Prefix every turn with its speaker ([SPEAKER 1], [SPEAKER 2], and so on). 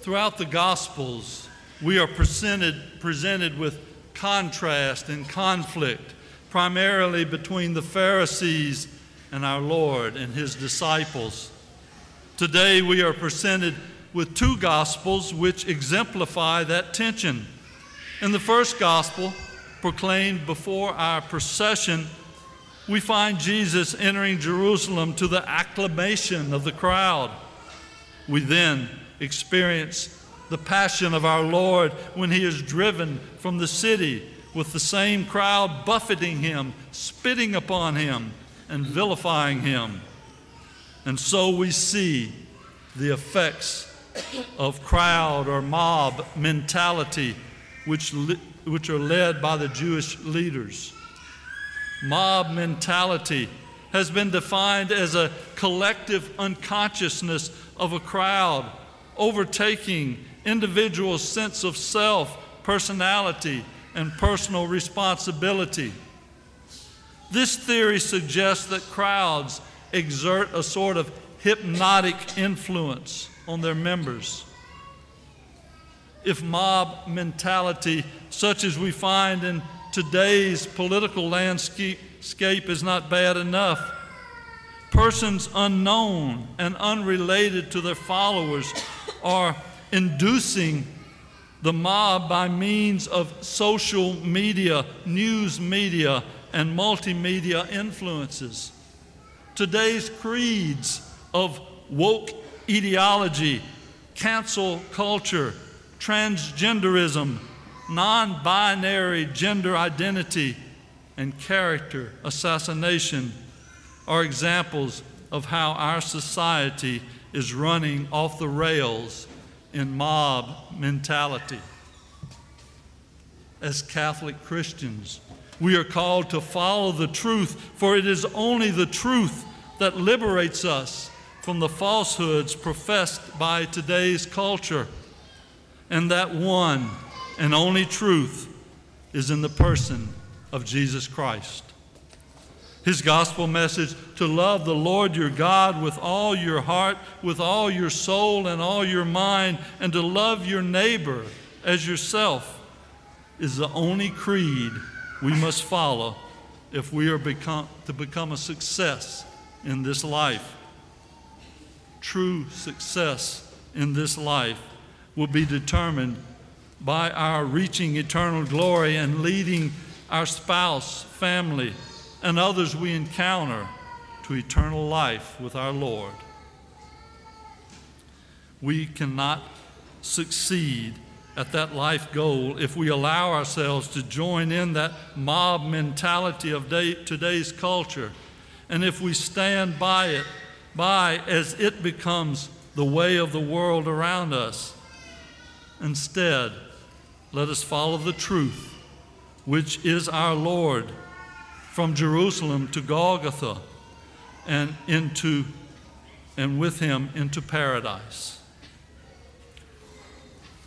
[SPEAKER 1] Throughout the Gospels, we are presented, presented with contrast and conflict, primarily between the Pharisees and our Lord and his disciples. Today, we are presented with two Gospels which exemplify that tension. In the first Gospel, proclaimed before our procession, we find Jesus entering Jerusalem to the acclamation of the crowd. We then experience the passion of our Lord when he is driven from the city with the same crowd buffeting him, spitting upon him, and vilifying him. And so we see the effects of crowd or mob mentality, which, which are led by the Jewish leaders. Mob mentality has been defined as a collective unconsciousness of a crowd overtaking individuals' sense of self, personality, and personal responsibility. This theory suggests that crowds exert a sort of hypnotic influence on their members. If mob mentality, such as we find in today's political landscape, is not bad enough, persons unknown and unrelated to their followers are inducing the mob by means of social media, news media, and multimedia influences. Today's creeds of woke ideology, cancel culture, transgenderism, non binary gender identity, and character assassination are examples of how our society is running off the rails in mob mentality. As Catholic Christians, we are called to follow the truth, for it is only the truth that liberates us from the falsehoods professed by today's culture. And that one and only truth is in the person of Jesus Christ. His gospel message to love the Lord your God with all your heart, with all your soul, and all your mind, and to love your neighbor as yourself is the only creed we must follow if we are become, to become a success in this life. True success in this life will be determined by our reaching eternal glory and leading our spouse, family, and others we encounter to eternal life with our Lord. We cannot succeed at that life goal if we allow ourselves to join in that mob mentality of day, today's culture and if we stand by it by as it becomes the way of the world around us instead let us follow the truth which is our lord from Jerusalem to Golgotha and into and with him into paradise.